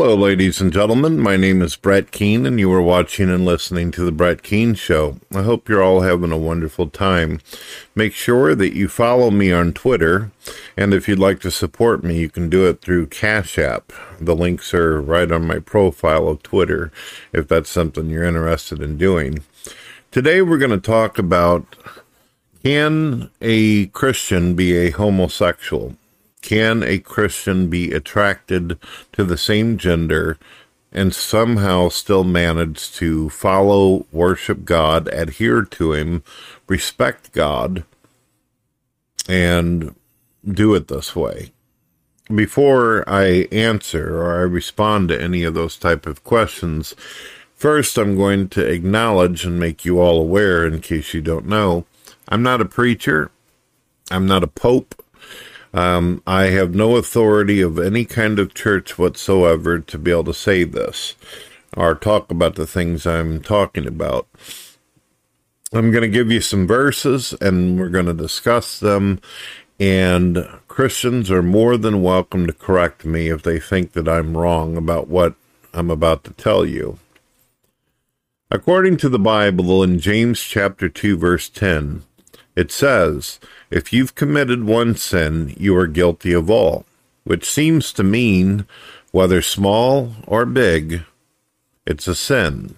Hello, ladies and gentlemen. My name is Brett Keane, and you are watching and listening to The Brett Keane Show. I hope you're all having a wonderful time. Make sure that you follow me on Twitter, and if you'd like to support me, you can do it through Cash App. The links are right on my profile of Twitter if that's something you're interested in doing. Today, we're going to talk about can a Christian be a homosexual? Can a Christian be attracted to the same gender and somehow still manage to follow, worship God, adhere to Him, respect God, and do it this way? Before I answer or I respond to any of those type of questions, first I'm going to acknowledge and make you all aware, in case you don't know, I'm not a preacher. I'm not a pope. Um, I have no authority of any kind of church whatsoever to be able to say this or talk about the things I'm talking about. I'm going to give you some verses and we're going to discuss them. And Christians are more than welcome to correct me if they think that I'm wrong about what I'm about to tell you. According to the Bible in James chapter 2 verse 10, it says, if you've committed one sin, you are guilty of all, which seems to mean, whether small or big, it's a sin.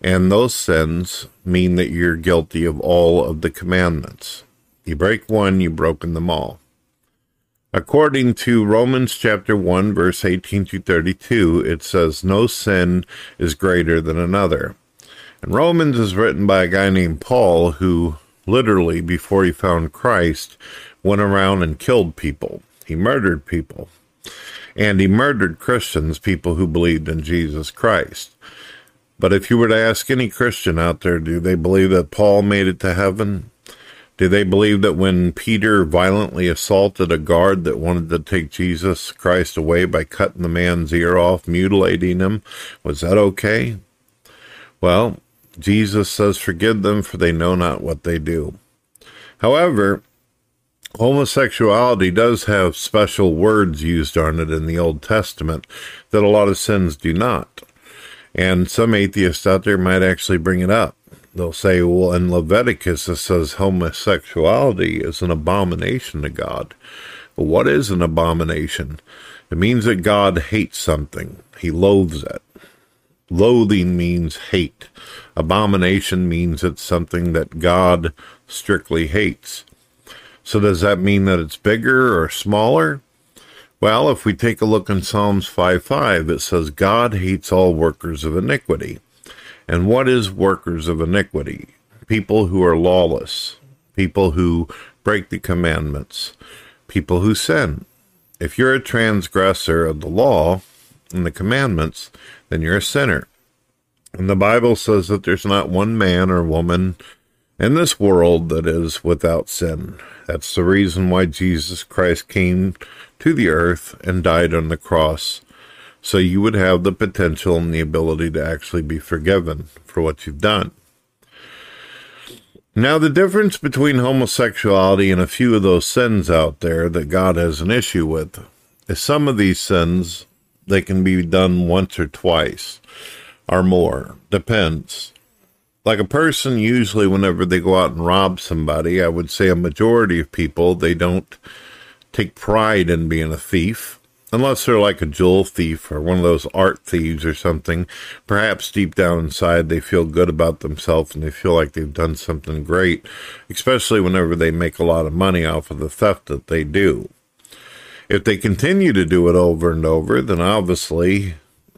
And those sins mean that you're guilty of all of the commandments. You break one, you've broken them all. According to Romans chapter 1, verse 18 to 32, it says, No sin is greater than another. And Romans is written by a guy named Paul who literally, before he found Christ, went around and killed people. He murdered people. And he murdered Christians, people who believed in Jesus Christ. But if you were to ask any Christian out there, do they believe that Paul made it to heaven? Do they believe that when Peter violently assaulted a guard that wanted to take Jesus Christ away by cutting the man's ear off, mutilating him, was that okay? Well, Jesus says, Forgive them, for they know not what they do. However, homosexuality does have special words used on it in the Old Testament that a lot of sins do not. And some atheists out there might actually bring it up. They'll say, well, in Leviticus, it says homosexuality is an abomination to God. What is an abomination? It means that God hates something, he loathes it. Loathing means hate. Abomination means it's something that God strictly hates. So does that mean that it's bigger or smaller? Well, if we take a look in Psalms 5 5, it says, God hates all workers of iniquity. And what is workers of iniquity? People who are lawless, people who break the commandments, people who sin. If you're a transgressor of the law and the commandments, then you're a sinner. And the Bible says that there's not one man or woman in this world that is without sin. That's the reason why Jesus Christ came to the earth and died on the cross. So you would have the potential and the ability to actually be forgiven for what you've done. Now, the difference between homosexuality and a few of those sins out there that God has an issue with is some of these sins they can be done once or twice or more. Depends. Like a person, usually, whenever they go out and rob somebody, I would say a majority of people, they don't take pride in being a thief. Unless they're like a jewel thief or one of those art thieves or something. Perhaps deep down inside, they feel good about themselves and they feel like they've done something great, especially whenever they make a lot of money off of the theft that they do. If they continue to do it over and over, then obviously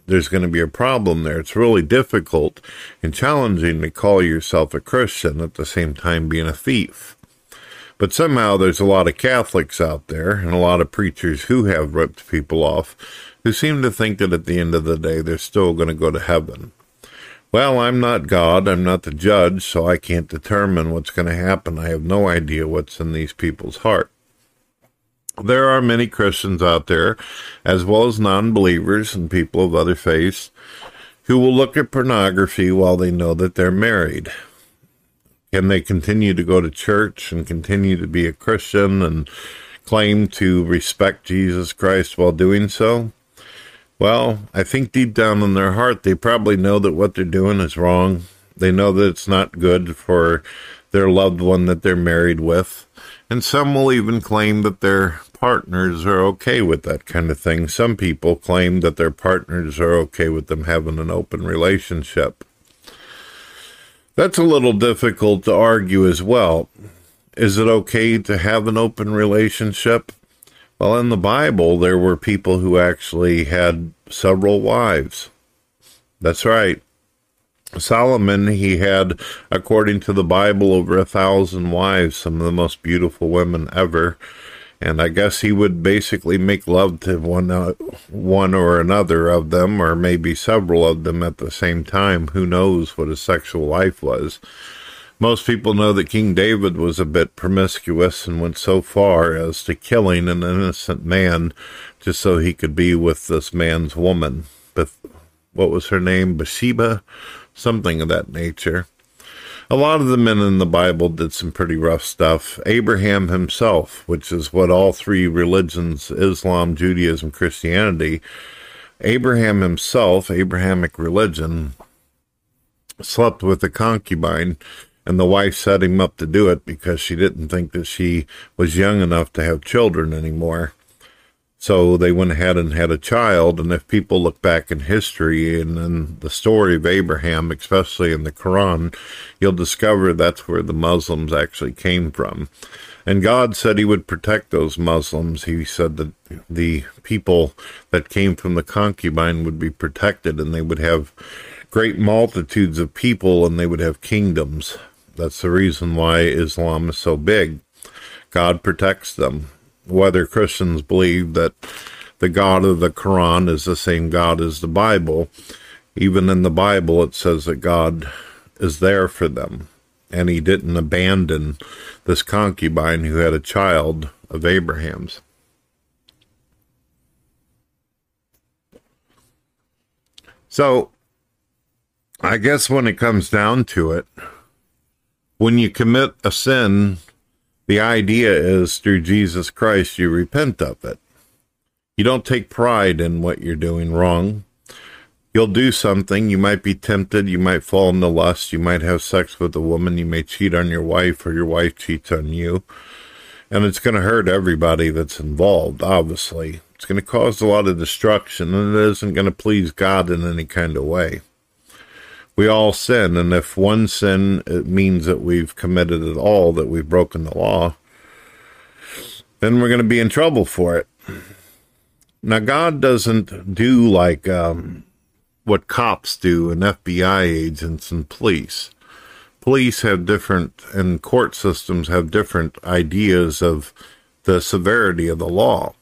there's going to be a problem there. It's really difficult and challenging to call yourself a Christian at the same time being a thief. But somehow there's a lot of Catholics out there and a lot of preachers who have ripped people off who seem to think that at the end of the day they're still going to go to heaven. Well, I'm not God, I'm not the judge, so I can't determine what's going to happen. I have no idea what's in these people's heart. There are many Christians out there, as well as non believers and people of other faiths, who will look at pornography while they know that they're married. Can they continue to go to church and continue to be a Christian and claim to respect Jesus Christ while doing so? Well, I think deep down in their heart, they probably know that what they're doing is wrong. They know that it's not good for their loved one that they're married with. And some will even claim that their partners are okay with that kind of thing. Some people claim that their partners are okay with them having an open relationship. That's a little difficult to argue as well. Is it okay to have an open relationship? Well, in the Bible, there were people who actually had several wives. That's right. Solomon, he had, according to the Bible, over a thousand wives, some of the most beautiful women ever. And I guess he would basically make love to one, uh, one or another of them, or maybe several of them at the same time. Who knows what his sexual life was? Most people know that King David was a bit promiscuous and went so far as to killing an innocent man just so he could be with this man's woman. But what was her name? Bathsheba? something of that nature. A lot of the men in the Bible did some pretty rough stuff. Abraham himself, which is what all three religions Islam, Judaism, Christianity Abraham himself, Abrahamic religion, slept with a concubine, and the wife set him up to do it because she didn't think that she was young enough to have children anymore. So they went ahead and had a child. And if people look back in history and in the story of Abraham, especially in the Quran, you'll discover that's where the Muslims actually came from. And God said he would protect those Muslims. He said that the people that came from the concubine would be protected and they would have great multitudes of people and they would have kingdoms. That's the reason why Islam is so big. God protects them whether Christians believe that the God of the Quran is the same God as the Bible, even in the Bible it says that God is there for them. And he didn't abandon this concubine who had a child of Abraham's. So, I guess when it comes down to it, when you commit a sin the idea is through Jesus Christ, you repent of it. You don't take pride in what you're doing wrong. You'll do something. You might be tempted. You might fall into lust. You might have sex with a woman. You may cheat on your wife or your wife cheats on you. And it's going to hurt everybody that's involved, obviously. It's going to cause a lot of destruction and it isn't going to please God in any kind of way we all sin, and if one sin it means that we've committed it all, that we've broken the law, then we're going to be in trouble for it. Now, God doesn't do like um, what cops do and FBI agents and police. Police have different, and court systems have different ideas of the severity of the law.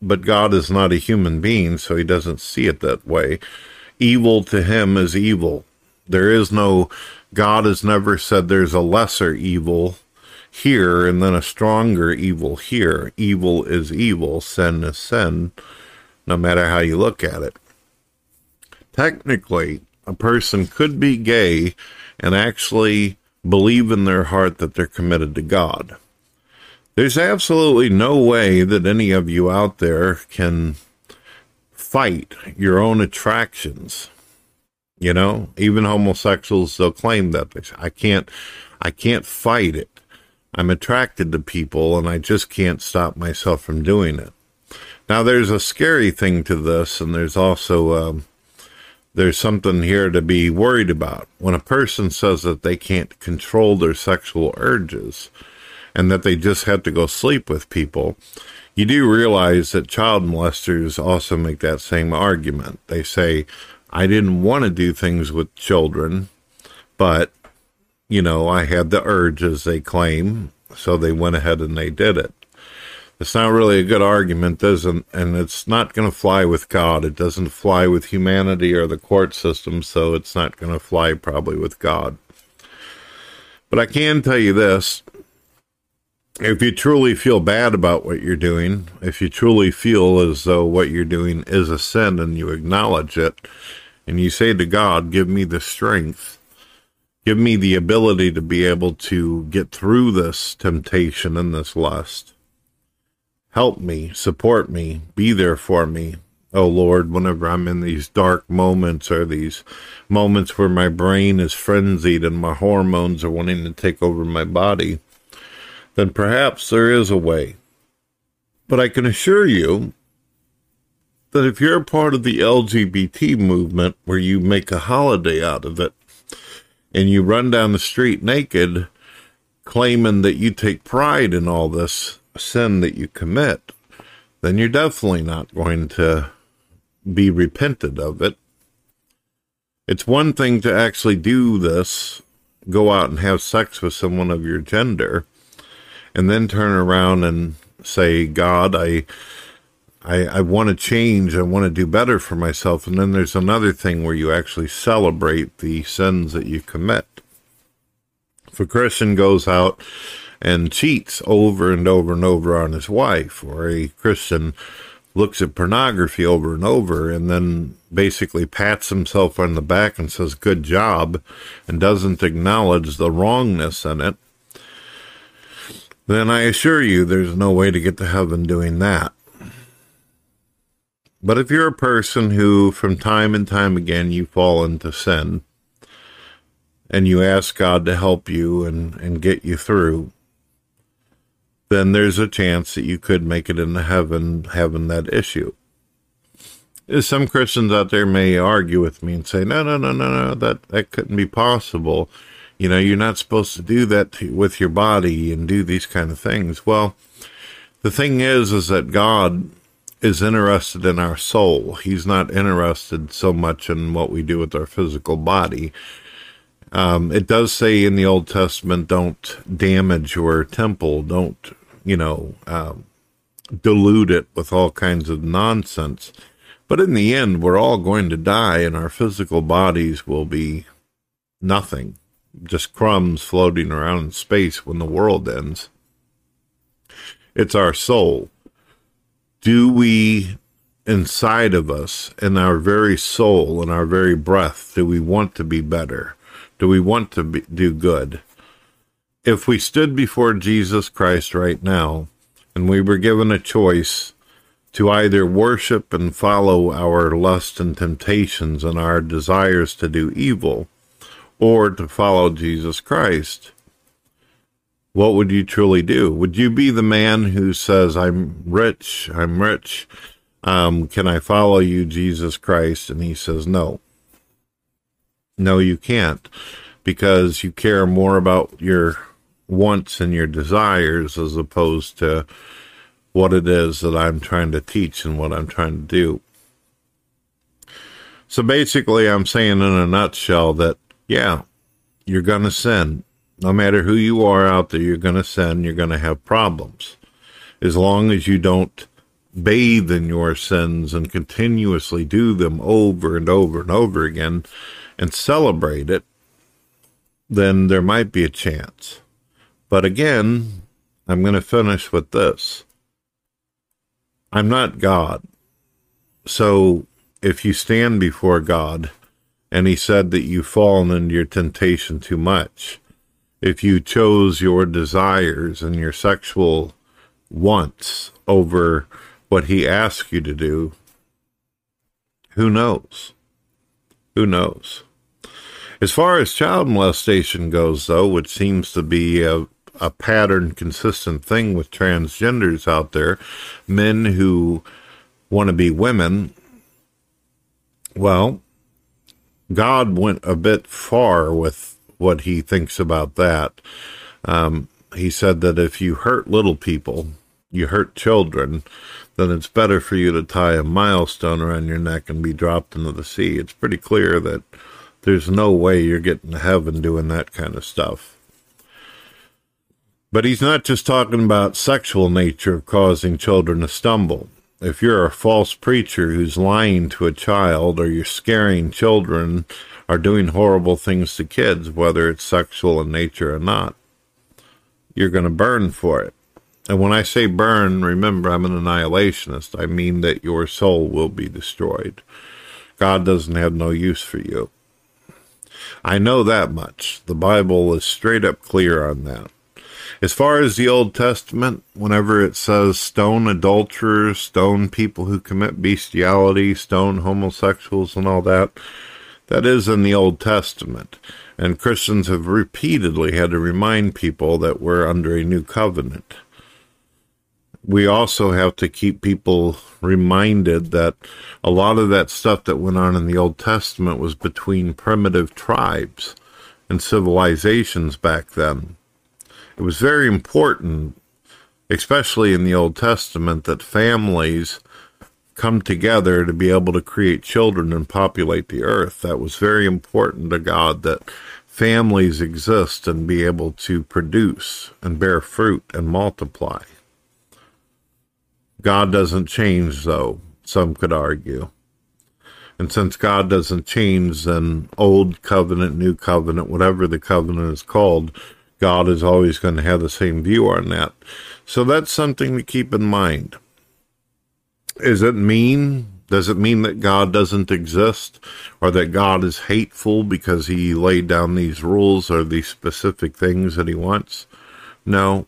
But God is not a human being, so he doesn't see it that way. Evil to him is evil. There is no, God has never said there's a lesser evil here and then a stronger evil here. Evil is evil, sin is sin, no matter how you look at it. Technically, a person could be gay and actually believe in their heart that they're committed to God. There's absolutely no way that any of you out there can fight your own attractions. You know, even homosexuals they'll claim that they say, I can't I can't fight it. I'm attracted to people and I just can't stop myself from doing it. Now there's a scary thing to this and there's also um, there's something here to be worried about. When a person says that they can't control their sexual urges and that they just have to go sleep with people, you do realize that child molesters also make that same argument. They say, I didn't want to do things with children, but, you know, I had the urge, as they claim, so they went ahead and they did it. It's not really a good argument, doesn't, and it's not going to fly with God. It doesn't fly with humanity or the court system, so it's not going to fly probably with God. But I can tell you this if you truly feel bad about what you're doing, if you truly feel as though what you're doing is a sin and you acknowledge it, and you say to God, Give me the strength, give me the ability to be able to get through this temptation and this lust. Help me, support me, be there for me, oh Lord, whenever I'm in these dark moments or these moments where my brain is frenzied and my hormones are wanting to take over my body, then perhaps there is a way. But I can assure you that if you're part of the LGBT movement where you make a holiday out of it and you run down the street naked, claiming that you take pride in all this sin that you commit, then you're definitely not going to be repented of it. It's one thing to actually do this, go out and have sex with someone of your gender, and then turn around and say, God, I. I, I want to change. I want to do better for myself. And then there's another thing where you actually celebrate the sins that you commit. If a Christian goes out and cheats over and over and over on his wife, or a Christian looks at pornography over and over and then basically pats himself on the back and says, Good job, and doesn't acknowledge the wrongness in it, then I assure you there's no way to get to heaven doing that. But if you're a person who, from time and time again, you fall into sin and you ask God to help you and, and get you through, then there's a chance that you could make it into heaven having that issue. Some Christians out there may argue with me and say, no, no, no, no, no, that, that couldn't be possible. You know, you're not supposed to do that to, with your body and do these kind of things. Well, the thing is, is that God is interested in our soul. He's not interested so much in what we do with our physical body. Um, it does say in the Old Testament, don't damage your temple, don't you know, um, dilute it with all kinds of nonsense. But in the end, we're all going to die, and our physical bodies will be nothing, just crumbs floating around in space when the world ends. It's our soul. Do we, inside of us, in our very soul, in our very breath, do we want to be better? Do we want to be, do good? if we stood before Jesus Christ right now and we were given a choice to either worship and follow our lust and temptations and our desires to do evil, or to follow Jesus Christ, what would you truly do? Would you be the man who says, I'm rich, I'm rich, um, can I follow you, Jesus Christ? And he says, No. No, you can't, because you care more about your wants and your desires as opposed to what it is that I'm trying to teach and what I'm trying to do. So basically, I'm saying in a nutshell that, yeah, you're going to sin. No matter who you are out there, you're going to sin. You're going to have problems. As long as you don't bathe in your sins and continuously do them over and over and over again and celebrate it, then there might be a chance. But again, I'm going to finish with this. I'm not God. So if you stand before God and He said that you've fallen into your temptation too much, if you chose your desires and your sexual wants over what He asked you to do, who knows? Who knows? As far as child molestation goes, though, which seems to be a, a pattern consistent thing with transgenders out there, men who want to be women. Well, God went a bit far with what he thinks about that. Um, he said that if you hurt little people, you hurt children, then it's better for you to tie a milestone around your neck and be dropped into the sea. It's pretty clear that there's no way you're getting to heaven doing that kind of stuff. But he's not just talking about sexual nature of causing children to stumble. If you're a false preacher who's lying to a child or you're scaring children or doing horrible things to kids, whether it's sexual in nature or not, you're going to burn for it. And when I say burn, remember I'm an annihilationist. I mean that your soul will be destroyed. God doesn't have no use for you. I know that much. The Bible is straight up clear on that. As far as the Old Testament, whenever it says stone adulterers, stone people who commit bestiality, stone homosexuals, and all that, that is in the Old Testament. And Christians have repeatedly had to remind people that we're under a new covenant. We also have to keep people reminded that a lot of that stuff that went on in the Old Testament was between primitive tribes and civilizations back then. It was very important, especially in the Old Testament, that families come together to be able to create children and populate the earth. That was very important to God that families exist and be able to produce and bear fruit and multiply. God doesn't change, though, some could argue. And since God doesn't change, then old covenant, new covenant, whatever the covenant is called, God is always going to have the same view on that. So that's something to keep in mind. Is it mean? Does it mean that God doesn't exist or that God is hateful because he laid down these rules or these specific things that he wants? No.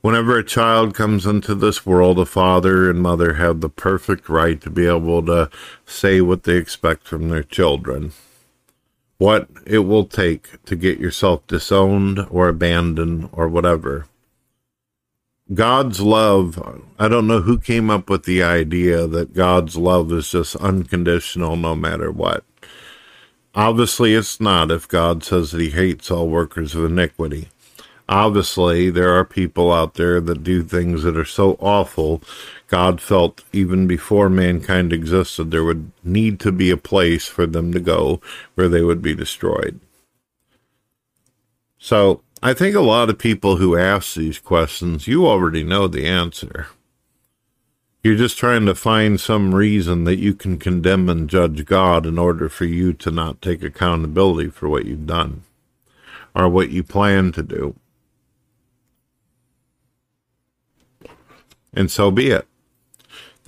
Whenever a child comes into this world, a father and mother have the perfect right to be able to say what they expect from their children. What it will take to get yourself disowned or abandoned or whatever. God's love, I don't know who came up with the idea that God's love is just unconditional no matter what. Obviously, it's not if God says that he hates all workers of iniquity. Obviously, there are people out there that do things that are so awful. God felt even before mankind existed, there would need to be a place for them to go where they would be destroyed. So, I think a lot of people who ask these questions, you already know the answer. You're just trying to find some reason that you can condemn and judge God in order for you to not take accountability for what you've done or what you plan to do. And so be it.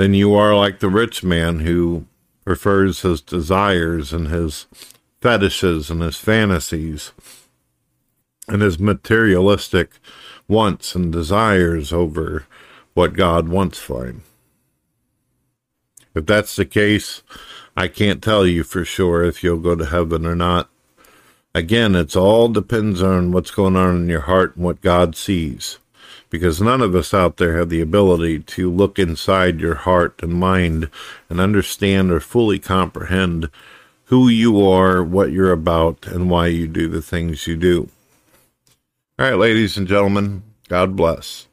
Then you are like the rich man who prefers his desires and his fetishes and his fantasies and his materialistic wants and desires over what God wants for him. If that's the case, I can't tell you for sure if you'll go to heaven or not. Again, it's all depends on what's going on in your heart and what God sees. Because none of us out there have the ability to look inside your heart and mind and understand or fully comprehend who you are, what you're about, and why you do the things you do. All right, ladies and gentlemen, God bless.